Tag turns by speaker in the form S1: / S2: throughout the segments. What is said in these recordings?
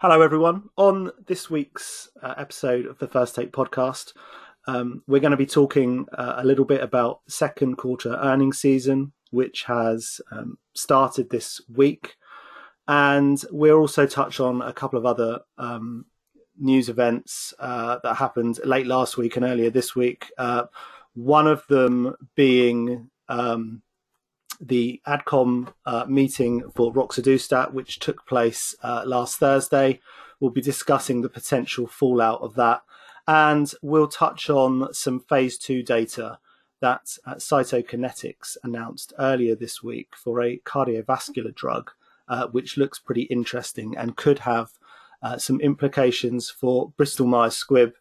S1: Hello, everyone. On this week's uh, episode of the First Take podcast, um, we're going to be talking uh, a little bit about second quarter earnings season, which has um, started this week. And we'll also touch on a couple of other um, news events uh, that happened late last week and earlier this week. Uh, one of them being um, the AdCom uh, meeting for roxadustat, which took place uh, last Thursday. We'll be discussing the potential fallout of that, and we'll touch on some phase two data that uh, Cytokinetics announced earlier this week for a cardiovascular drug, uh, which looks pretty interesting and could have uh, some implications for Bristol Myers Squibb,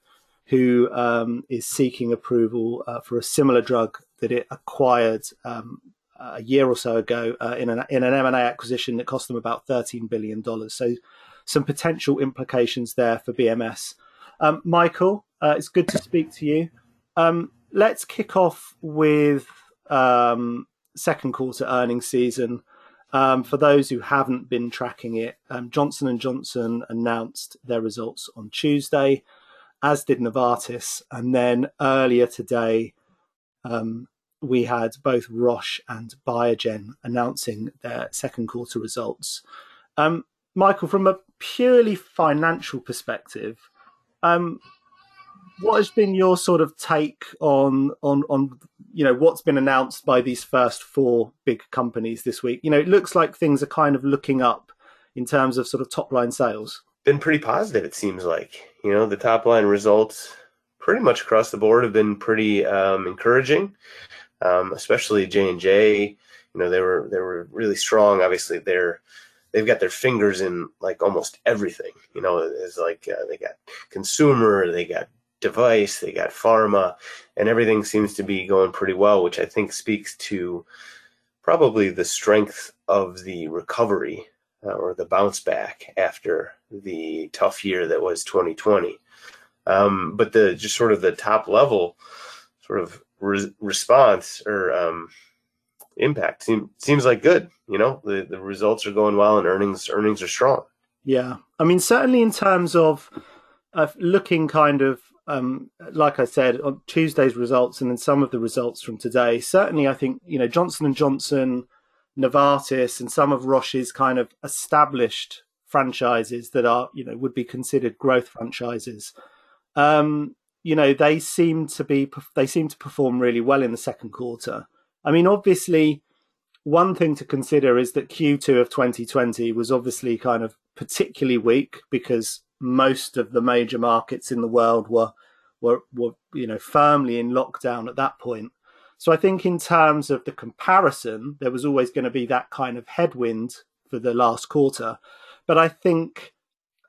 S1: who um, is seeking approval uh, for a similar drug that it acquired um, a year or so ago uh, in an in an M and A acquisition that cost them about thirteen billion dollars. So some potential implications there for BMS. Um, Michael, uh, it's good to speak to you. Um, let's kick off with um, second quarter earnings season. Um, for those who haven't been tracking it, um, Johnson and Johnson announced their results on Tuesday, as did Novartis, and then earlier today, um, we had both Roche and Biogen announcing their second quarter results. Um, Michael, from a purely financial perspective, um, what has been your sort of take on on on you know what's been announced by these first four big companies this week? You know, it looks like things are kind of looking up in terms of sort of top line sales.
S2: Been pretty positive, it seems like. You know, the top line results pretty much across the board have been pretty um, encouraging um, especially J and J. You know, they were they were really strong. Obviously, they're they've got their fingers in like almost everything. You know, it's like uh, they got consumer, they got device, they got pharma, and everything seems to be going pretty well, which I think speaks to probably the strength of the recovery uh, or the bounce back after the tough year that was 2020. Um, but the just sort of the top level sort of re- response or um, impact seem, seems like good. You know, the, the results are going well and earnings earnings are strong.
S1: Yeah, I mean, certainly in terms of of looking kind of um, like I said on Tuesday's results and then some of the results from today. Certainly, I think you know Johnson and Johnson, Novartis, and some of Roche's kind of established franchises that are you know would be considered growth franchises. Um, you know they seem to be they seem to perform really well in the second quarter. I mean, obviously, one thing to consider is that Q2 of 2020 was obviously kind of particularly weak because most of the major markets in the world were were were you know firmly in lockdown at that point. So I think in terms of the comparison, there was always going to be that kind of headwind for the last quarter. But I think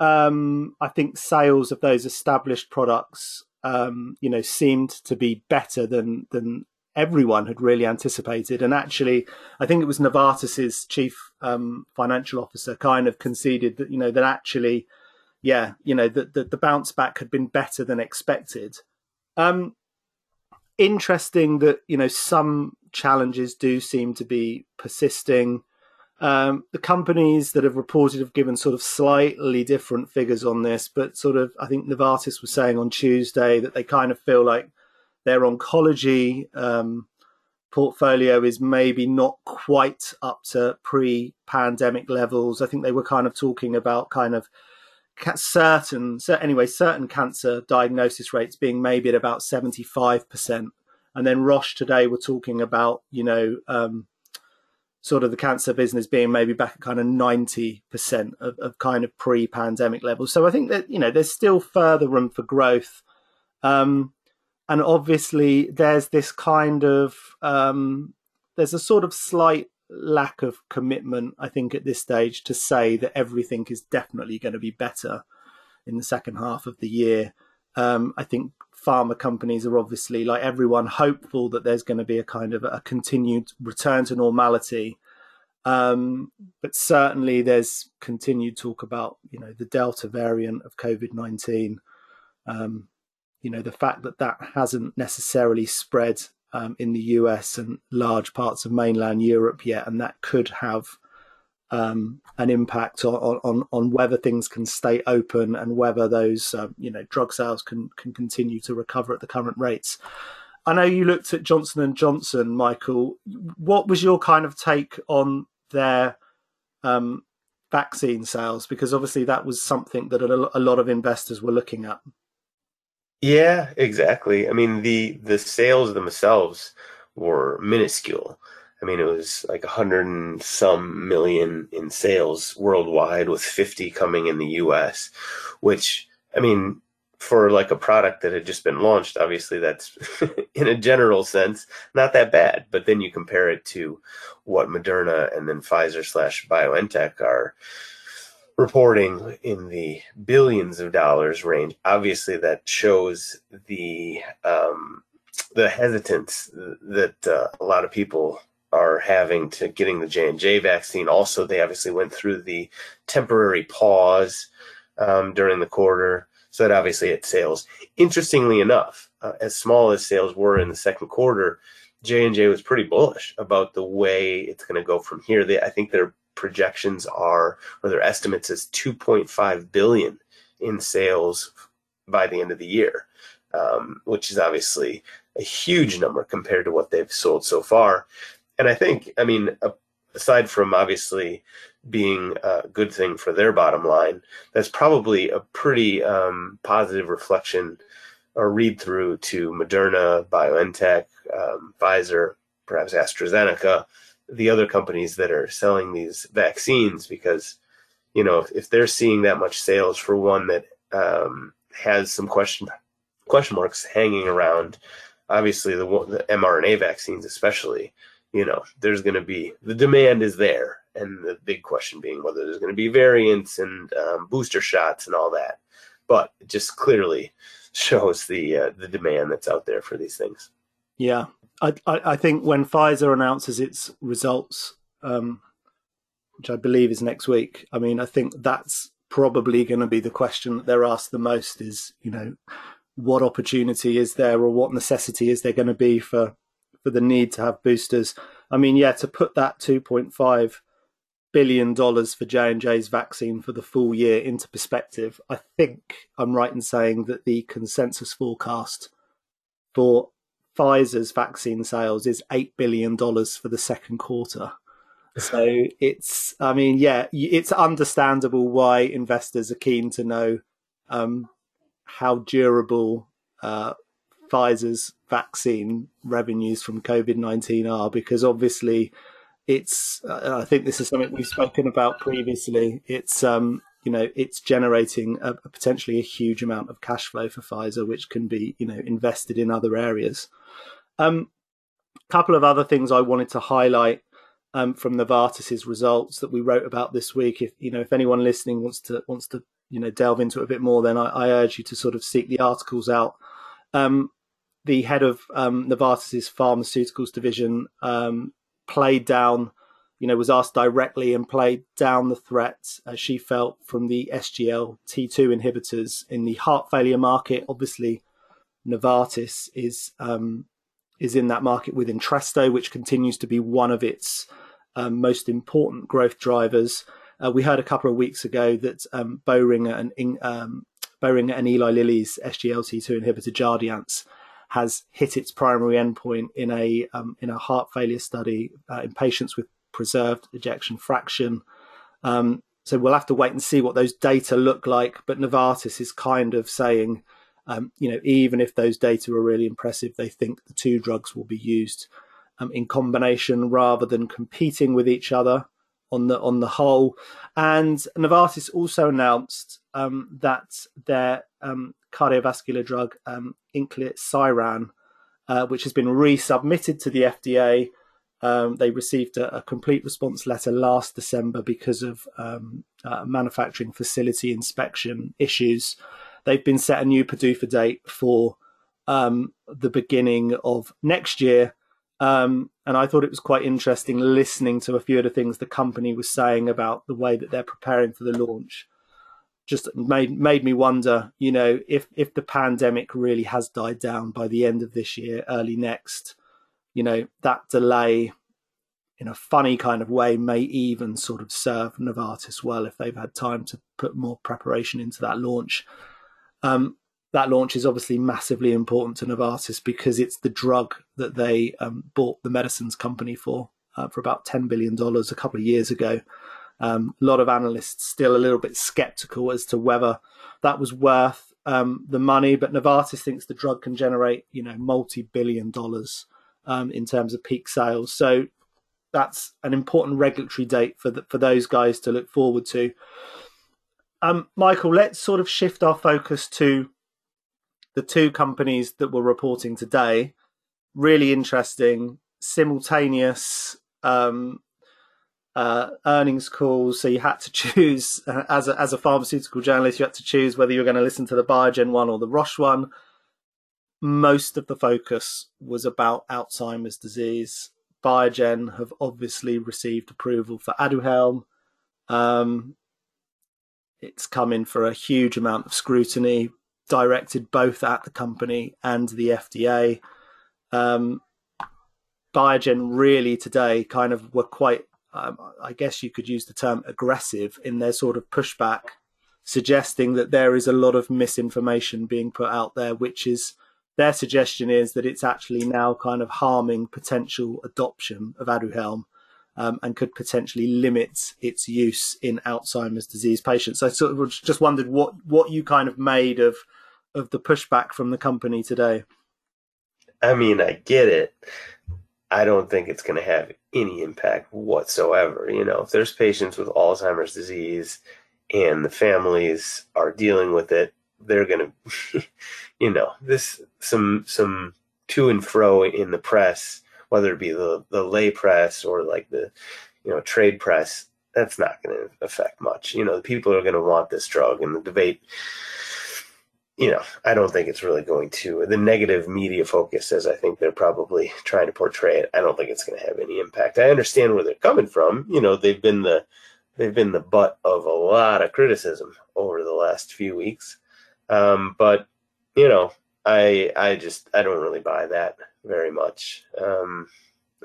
S1: um, I think sales of those established products um, you know, seemed to be better than than everyone had really anticipated. And actually, I think it was Novartis's chief um, financial officer kind of conceded that you know that actually, yeah, you know that the, the, bounce back had been better than expected. Um, interesting that you know some challenges do seem to be persisting. Um, the companies that have reported have given sort of slightly different figures on this, but sort of I think Novartis was saying on Tuesday that they kind of feel like their oncology um, portfolio is maybe not quite up to pre-pandemic levels. I think they were kind of talking about kind of certain, so anyway, certain cancer diagnosis rates being maybe at about seventy-five percent, and then Roche today were talking about you know. Um, sort of the cancer business being maybe back at kind of 90% of, of kind of pre-pandemic levels. So I think that, you know, there's still further room for growth. Um, and obviously there's this kind of, um, there's a sort of slight lack of commitment, I think, at this stage to say that everything is definitely going to be better in the second half of the year. Um, I think pharma companies are obviously, like everyone, hopeful that there's going to be a kind of a continued return to normality. Um, but certainly, there's continued talk about you know the Delta variant of COVID nineteen. Um, you know the fact that that hasn't necessarily spread um, in the US and large parts of mainland Europe yet, and that could have um, an impact on, on on whether things can stay open and whether those um, you know drug sales can can continue to recover at the current rates. I know you looked at Johnson and Johnson, Michael. What was your kind of take on their um, vaccine sales? Because obviously that was something that a lot of investors were looking at.
S2: Yeah, exactly. I mean the the sales themselves were minuscule. I mean, it was like a hundred and some million in sales worldwide, with fifty coming in the U.S. Which, I mean, for like a product that had just been launched, obviously that's in a general sense not that bad. But then you compare it to what Moderna and then Pfizer slash BioNTech are reporting in the billions of dollars range. Obviously, that shows the um, the hesitance that uh, a lot of people are having to getting the J and J vaccine. Also, they obviously went through the temporary pause um, during the quarter, so that obviously it sales. Interestingly enough, uh, as small as sales were in the second quarter, J and J was pretty bullish about the way it's going to go from here. They, I think their projections are, or their estimates is 2.5 billion in sales by the end of the year, um, which is obviously a huge number compared to what they've sold so far and I think, I mean, aside from obviously being a good thing for their bottom line, that's probably a pretty um, positive reflection or read through to Moderna, BioNTech, um, Pfizer, perhaps AstraZeneca, the other companies that are selling these vaccines, because you know if, they're seeing that much sales for one that um, has some question question marks hanging around, obviously the, the mRNA vaccines especially you know, there's going to be the demand is there, and the big question being whether there's going to be variants and um, booster shots and all that. But it just clearly shows the uh, the demand that's out there for these things.
S1: Yeah, I, I, I think when Pfizer announces its results, um, which I believe is next week, I mean, I think that's probably going to be the question that they're asked the most. Is you know, what opportunity is there, or what necessity is there going to be for for the need to have boosters. I mean, yeah, to put that 2.5 billion dollars for J and J's vaccine for the full year into perspective, I think I'm right in saying that the consensus forecast for Pfizer's vaccine sales is eight billion dollars for the second quarter. So it's, I mean, yeah, it's understandable why investors are keen to know um, how durable uh, Pfizer's vaccine revenues from COVID 19 are, because obviously it's, uh, I think this is something we've spoken about previously. It's, um, you know, it's generating a, a potentially a huge amount of cash flow for Pfizer, which can be, you know, invested in other areas. A um, couple of other things I wanted to highlight um, from Novartis's results that we wrote about this week. If you know, if anyone listening wants to wants to you know delve into it a bit more, then I, I urge you to sort of seek the articles out. Um, the head of um, Novartis's pharmaceuticals division um, played down, you know, was asked directly and played down the threat as she felt from the SGLT2 inhibitors in the heart failure market. Obviously, Novartis is um, is in that market with Entresto, which continues to be one of its um, most important growth drivers. Uh, we heard a couple of weeks ago that um, Boehringer and um, Boehringer and Eli Lilly's SGLT2 inhibitor Jardiance has hit its primary endpoint in a um, in a heart failure study uh, in patients with preserved ejection fraction. Um, so we'll have to wait and see what those data look like. But Novartis is kind of saying, um, you know, even if those data are really impressive, they think the two drugs will be used um, in combination rather than competing with each other on the on the whole. And Novartis also announced um, that their um, cardiovascular drug um, Inclisiran, uh, which has been resubmitted to the FDA. Um, they received a, a, complete response letter last December because of um, uh, manufacturing facility inspection issues. They've been set a new PDUFA date for um, the beginning of next year. Um, and I thought it was quite interesting listening to a few of the things the company was saying about the way that they're preparing for the launch just made made me wonder, you know, if if the pandemic really has died down by the end of this year, early next, you know, that delay in a funny kind of way, may even sort of serve Novartis well if they've had time to put more preparation into that launch. Um, that launch is obviously massively important to Novartis because it's the drug that they um, bought the medicines company for uh, for about ten billion dollars a couple of years ago. Um, a lot of analysts still a little bit skeptical as to whether that was worth um, the money, but Novartis thinks the drug can generate you know multi-billion dollars um, in terms of peak sales. So that's an important regulatory date for the, for those guys to look forward to. Um, Michael, let's sort of shift our focus to the two companies that were reporting today. Really interesting, simultaneous um, uh, earnings calls. So you had to choose uh, as a, as a pharmaceutical journalist, you had to choose whether you were going to listen to the Biogen one or the Roche one. Most of the focus was about Alzheimer's disease. Biogen have obviously received approval for Aduhelm. Um, it's come in for a huge amount of scrutiny, directed both at the company and the FDA. Um, Biogen really today kind of were quite, um, I guess you could use the term aggressive in their sort of pushback, suggesting that there is a lot of misinformation being put out there, which is their suggestion is that it's actually now kind of harming potential adoption of Aduhelm um, and could potentially limit its use in Alzheimer's disease patients. So I sort of just wondered what what you kind of made of of the pushback from the company today.
S2: I mean, I get it. I don't think it's going to have any impact whatsoever. You know, if there's patients with Alzheimer's disease and the families are dealing with it, they're going to, you know, this some some to and fro in the press whether it be the the lay press or like the you know trade press, that's not going to affect much. You know, the people are going to want this drug, and the debate. You know, I don't think it's really going to the negative media focus as I think they're probably trying to portray it. I don't think it's going to have any impact. I understand where they're coming from. You know, they've been the they've been the butt of a lot of criticism over the last few weeks. Um, but you know, I I just I don't really buy that very much. Um,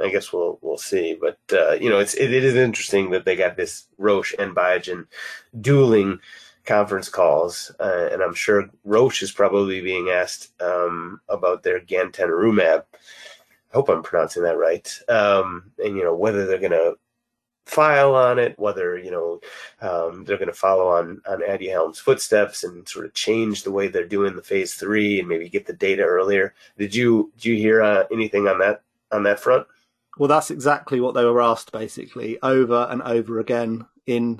S2: I guess we'll we'll see, but uh, you know, it's it, it is interesting that they got this Roche and Biogen dueling conference calls, uh, and I'm sure Roche is probably being asked um, about their gantenerumab. I hope I'm pronouncing that right. Um, and you know whether they're going to file on it, whether you know um, they're going to follow on on Aduhelm's footsteps and sort of change the way they're doing the phase three and maybe get the data earlier. Did you did you hear uh, anything on that on that front?
S1: Well, that's exactly what they were asked, basically, over and over again in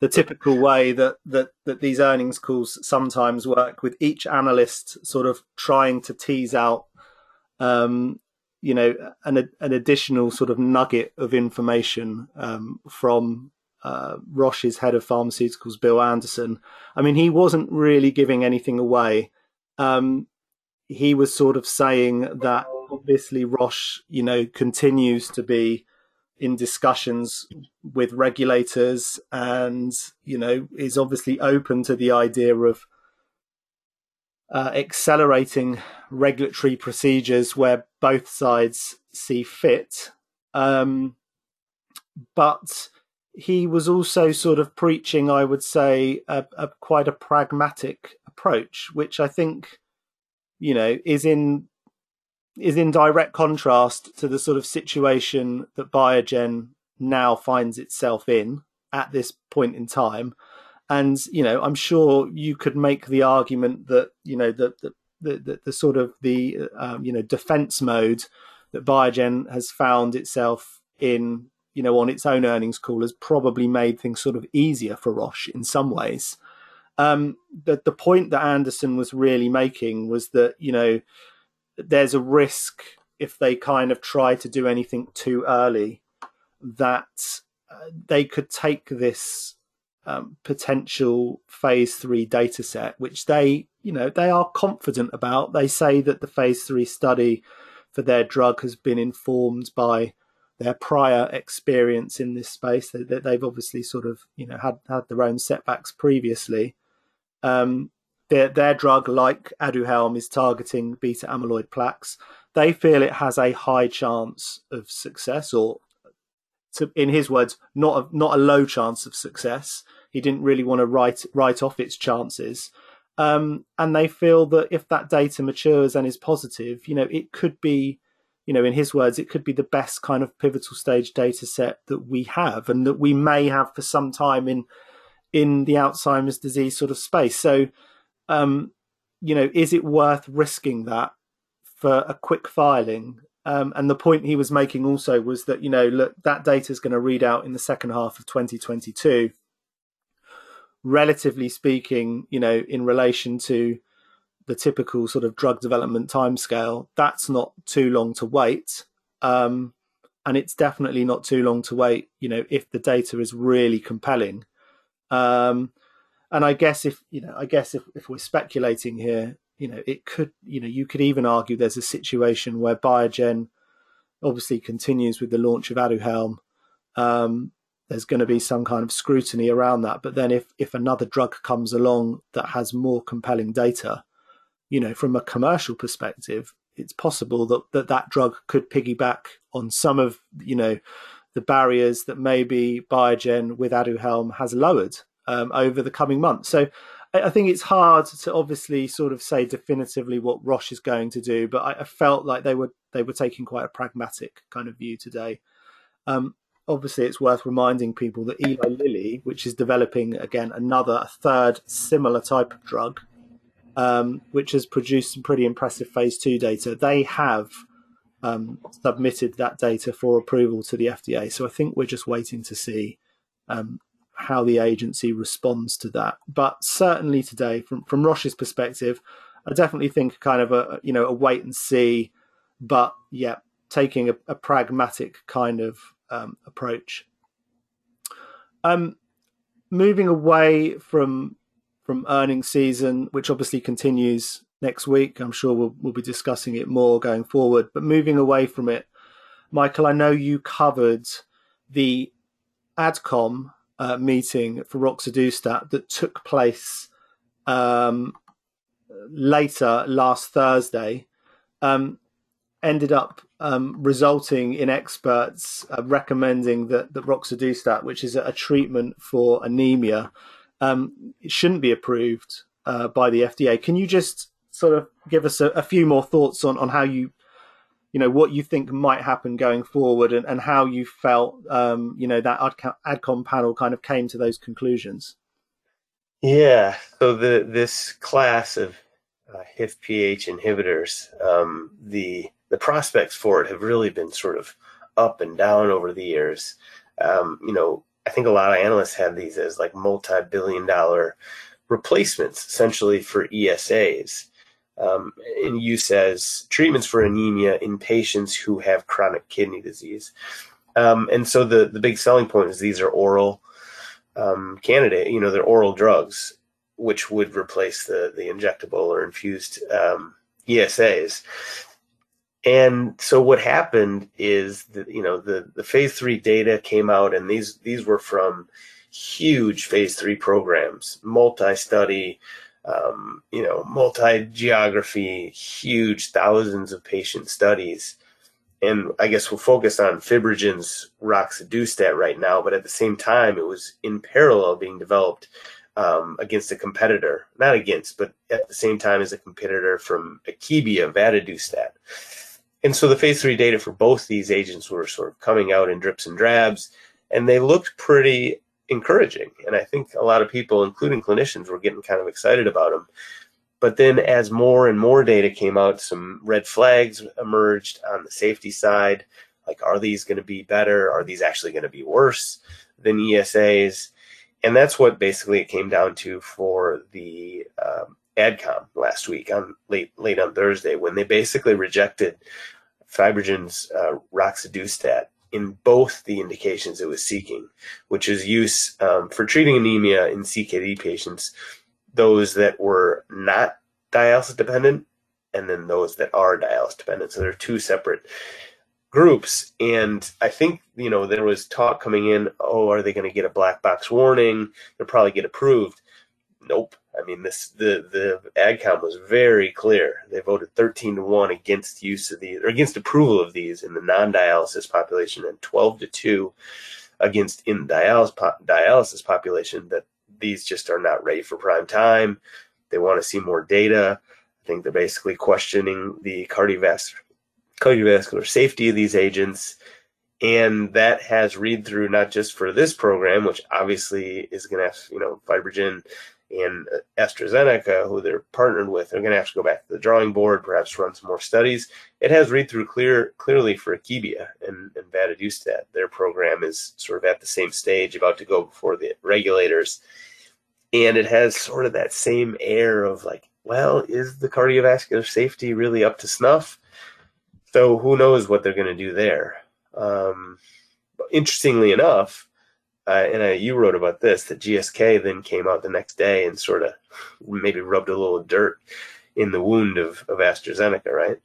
S1: the typical way that that that these earnings calls sometimes work, with each analyst sort of trying to tease out um, you know an an additional sort of nugget of information um, from uh, Roche's head of pharmaceuticals, Bill Anderson. I mean, he wasn't really giving anything away. Um, he was sort of saying that obviously Roche, you know, continues to be in discussions with regulators and you know is obviously open to the idea of uh, accelerating regulatory procedures where both sides see fit. Um, but he was also sort of preaching, I would say, a, a, quite a pragmatic approach, which I think, you know, is in is in direct contrast to the sort of situation that Biogen now finds itself in at this point in time, and you know i'm sure you could make the argument that you know the the the, the sort of the um, you know defense mode that biogen has found itself in you know on its own earnings call has probably made things sort of easier for roche in some ways. Um, the, the point that anderson was really making was that you know there's a risk if they kind of try to do anything too early that uh, they could take this um, potential phase three data set, which they, you know, they are confident about. They say that the phase three study for their drug has been informed by their prior experience in this space. They, they've obviously sort of, you know, had had their own setbacks previously. Um, their their drug, like Aduhelm, is targeting beta amyloid plaques. They feel it has a high chance of success, or to, in his words, not a, not a low chance of success. He didn't really want to write write off its chances. Um, and they feel that if that data matures and is positive, you know, it could be, you know, in his words, it could be the best kind of pivotal stage data set that we have and that we may have for some time in in the Alzheimer's disease sort of space. So, um, you know, is it worth risking that for a quick filing? Um, and the point he was making also was that, you know, look, that data is going to read out in the second half of 2022 relatively speaking, you know, in relation to the typical sort of drug development timescale, that's not too long to wait. Um, and it's definitely not too long to wait, you know, if the data is really compelling. Um, and I guess if, you know, I guess if, if we're speculating here, you know, it could, you know, you could even argue there's a situation where Biogen obviously continues with the launch of Aduhelm, um, there's going to be some kind of scrutiny around that. But then if if another drug comes along that has more compelling data, you know, from a commercial perspective, it's possible that that, that drug could piggyback on some of you know the barriers that maybe Biogen with Aduhelm has lowered um, over the coming months. So I, think it's hard to obviously sort of say definitively what Roche is going to do, but I, I felt like they were they were taking quite a pragmatic kind of view today. Um, obviously it's worth reminding people that Eli Lilly, which is developing again another a third similar type of drug, um, which has produced some pretty impressive phase two data, they have um, submitted that data for approval to the FDA. So I think we're just waiting to see um, how the agency responds to that. But certainly today, from from Roche's perspective, I definitely think kind of a you know a wait and see, but yeah, taking a, a pragmatic kind of um, approach. Um, moving away from from earnings season, which obviously continues next week. I'm sure we'll, we'll be discussing it more going forward. But moving away from it, Michael, I know you covered the AdCom uh, meeting for roxadustat that took place um, later last Thursday. Um, ended up um, resulting in experts uh, recommending that, that roxadustat, which is a, a treatment for anemia, um, shouldn't be approved uh, by the FDA. Can you just sort of give us a, a, few more thoughts on, on how you, you know, what you think might happen going forward and, and how you felt, um, you know, that AdCom panel kind of came to those conclusions?
S2: Yeah. So the this class of uh, HIF-PH inhibitors, um, the the prospects for it have really been sort of up and down over the years. Um, you know, I think a lot of analysts have these as like multi-billion dollar replacements essentially for ESAs um, in use as treatments for anemia in patients who have chronic kidney disease. Um, and so the, the big selling point is these are oral um, candidate, you know, they're oral drugs, which would replace the, the injectable or infused um, ESAs. And so what happened is that you know the the phase three data came out, and these these were from huge phase three programs, multi-study, um, you know, multi-geography, huge thousands of patient studies. And I guess we'll focus on Fibrogen's roxadustat right now, but at the same time, it was in parallel being developed um, against a competitor, not against, but at the same time as a competitor from Akebia, vadadustat. And so the phase three data for both these agents were sort of coming out in drips and drabs, and they looked pretty encouraging. And I think a lot of people, including clinicians, were getting kind of excited about them. But then, as more and more data came out, some red flags emerged on the safety side. Like, are these going to be better? Are these actually going to be worse than ESAs? And that's what basically it came down to for the um, AdCom last week on late late on Thursday when they basically rejected Fibrogen's uh, roxadustat in both the indications it was seeking, which is use um, for treating anemia in CKD patients, those that were not dialysis dependent, and then those that are dialysis dependent. So there are two separate groups. And I think, you know, there was talk coming in, oh, are they going to get a black box warning? They'll probably get approved. nope. I mean, this the the AdCom was very clear. They voted 13 to one against use of these or against approval of these in the non-dialysis population, and 12 to two against in dialysis dialysis population. That these just are not ready for prime time. They want to see more data. I think they're basically questioning the cardiovascular cardiovascular safety of these agents and that has read through not just for this program, which obviously is going to have, you know, FibroGen and AstraZeneca, who they're partnered with, are going to have to go back to the drawing board, perhaps run some more studies. It has read through clear, clearly for Akebia and, and Vadadustat. Their program is sort of at the same stage, about to go before the regulators. And it has sort of that same air of like, well, is the cardiovascular safety really up to snuff? So who knows what they're going to do there. Um, interestingly enough, uh, and uh, you wrote about this that GSK then came out the next day and sort of maybe rubbed a little dirt in the wound of, of AstraZeneca, right?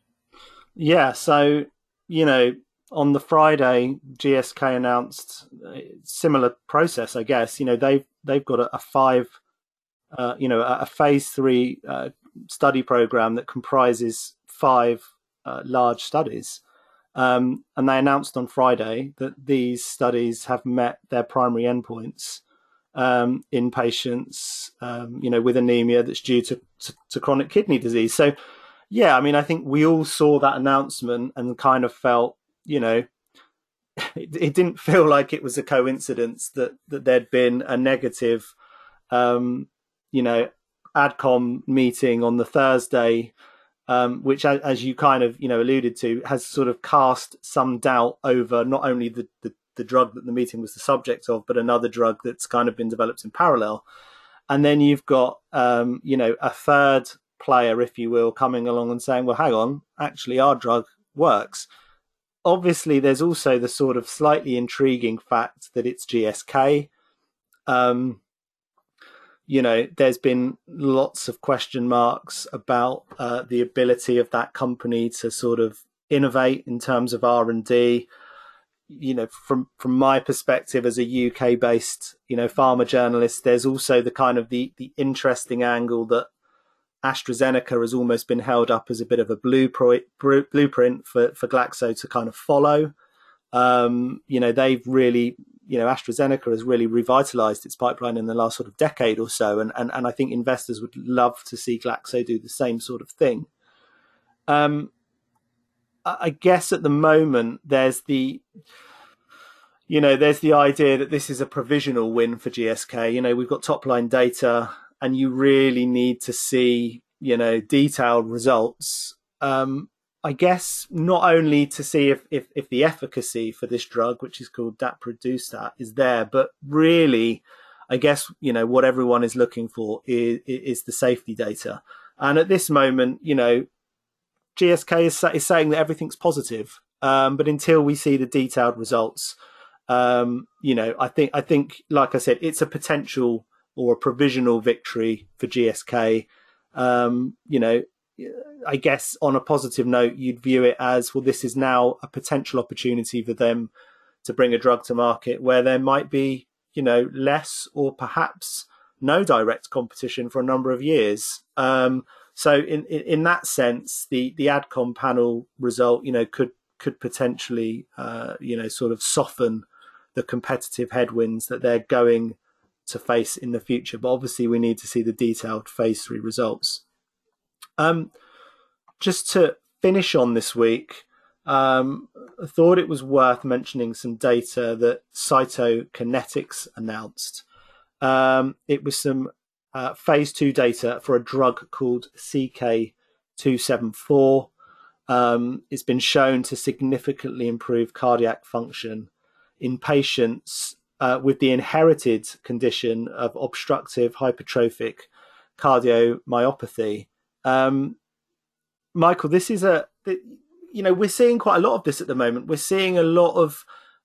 S1: Yeah. So, you know, on the Friday, GSK announced similar process, I guess. You know, they've, they've got a, a five, uh, you know, a, a phase three uh, study program that comprises five uh, large studies. Um, and they announced on Friday that these studies have met their primary endpoints um, in patients, um, you know, with anemia that's due to, to, to, chronic kidney disease. So, yeah, I mean, I think we all saw that announcement and kind of felt, you know, it, it didn't feel like it was a coincidence that that there'd been a negative, um, you know, AdCom meeting on the Thursday um, which, as you kind of you know alluded to, has sort of cast some doubt over not only the, the, the drug that the meeting was the subject of, but another drug that's kind of been developed in parallel. And then you've got um, you know a third player, if you will, coming along and saying, "Well, hang on, actually, our drug works." Obviously, there's also the sort of slightly intriguing fact that it's GSK. Um, you know, there's been lots of question marks about uh, the ability of that company to sort of innovate in terms of R and D. You know, from from my perspective as a UK based, you know, pharma journalist, there's also the kind of the the interesting angle that AstraZeneca has almost been held up as a bit of a blueprint blueprint for for Glaxo to kind of follow. Um, you know, they've really you know, AstraZeneca has really revitalized its pipeline in the last sort of decade or so, and and, and I think investors would love to see Glaxo do the same sort of thing. Um, I guess at the moment there's the you know there's the idea that this is a provisional win for GSK. You know, we've got top line data, and you really need to see you know detailed results. Um, I guess not only to see if, if, if the efficacy for this drug, which is called daprodustat, is there, but really, I guess you know what everyone is looking for is, is the safety data. And at this moment, you know, GSK is, is saying that everything's positive, um, but until we see the detailed results, um, you know, I think I think, like I said, it's a potential or a provisional victory for GSK. Um, you know, I guess on a positive note, you'd view it as well, this is now a potential opportunity for them to bring a drug to market where there might be, you know, less or perhaps no direct competition for a number of years. Um, so in, in, in that sense, the the Adcom panel result, you know, could could potentially, uh, you know, sort of soften the competitive headwinds that they're going to face in the future. But obviously, we need to see the detailed phase three results. Um, just to finish on this week, um, I thought it was worth mentioning some data that Cytokinetics announced. Um, it was some uh, phase two data for a drug called CK274. Um, it's been shown to significantly improve cardiac function in patients uh, with the inherited condition of obstructive hypertrophic cardiomyopathy. Um, Michael, this is a you know we're seeing quite a lot of this at the moment. We're seeing a lot of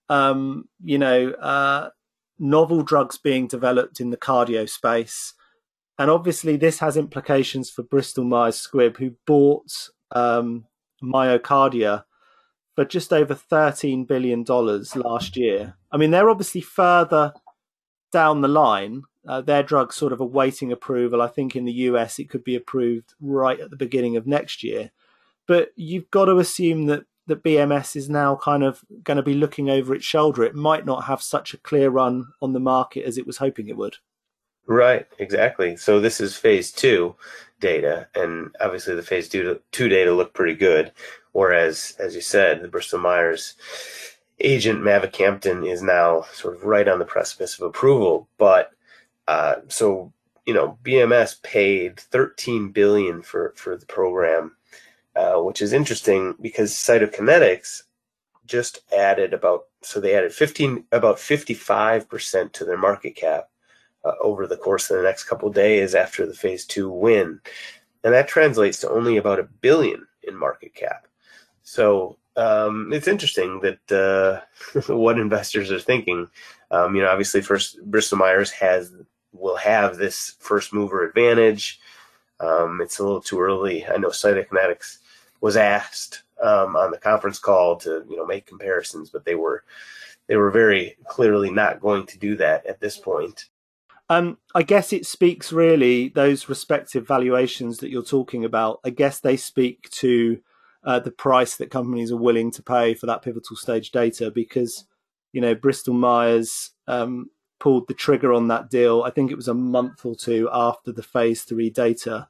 S1: um, you know uh, novel drugs being developed in the cardio space, and obviously this has implications for Bristol Myers Squibb, who bought um, MyoKardia for just over thirteen billion dollars last year. I mean, they're obviously further down the line Uh, their drug's sort of awaiting approval. I think in the US it could be approved right at the beginning of next year. But you've got to assume that that BMS is now kind of going to be looking over its shoulder. It might not have such a clear run on the market as it was hoping it would.
S2: Right, exactly. So this is phase two data, and obviously the phase two, two data look pretty good. Whereas, as you said, the Bristol Myers agent mavacamten is now sort of right on the precipice of approval. But uh, so you know, BMS paid 13 billion for for the program, uh, which is interesting because Cytokinetics just added about so they added 15 about 55 percent to their market cap uh, over the course of the next couple days after the phase two win, and that translates to only about a billion in market cap. So um, it's interesting that uh, what investors are thinking. Um, you know, obviously, first Bristol Myers has will have this first mover advantage. Um, it's a little too early. I know Cytokinetics was asked um, on the conference call to you know make comparisons, but they were they were very clearly not going to do that at this point.
S1: Um, I guess it speaks really those respective valuations that you're talking about. I guess they speak to uh, the price that companies are willing to pay for that pivotal stage data because you know Bristol Myers um, pulled the trigger on that deal. I think it was a month or two after the phase three data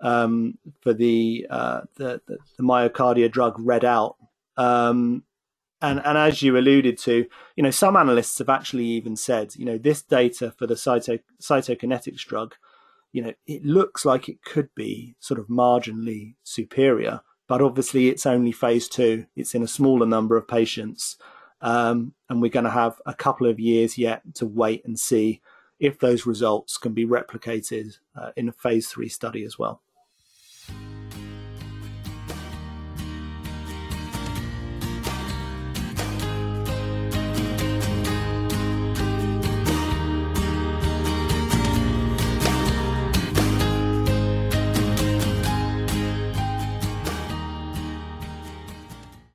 S1: um, for the, uh, the, the MyoKardia drug read out. Um, and and as you alluded to, you know, some analysts have actually even said, you know, this data for the cyto, cytokinetics drug, you know, it looks like it could be sort of marginally superior but obviously it's only phase two. It's in a smaller number of patients. Um, and we're going to have a couple of years yet to wait and see if those results can be replicated uh, in a phase three study as well.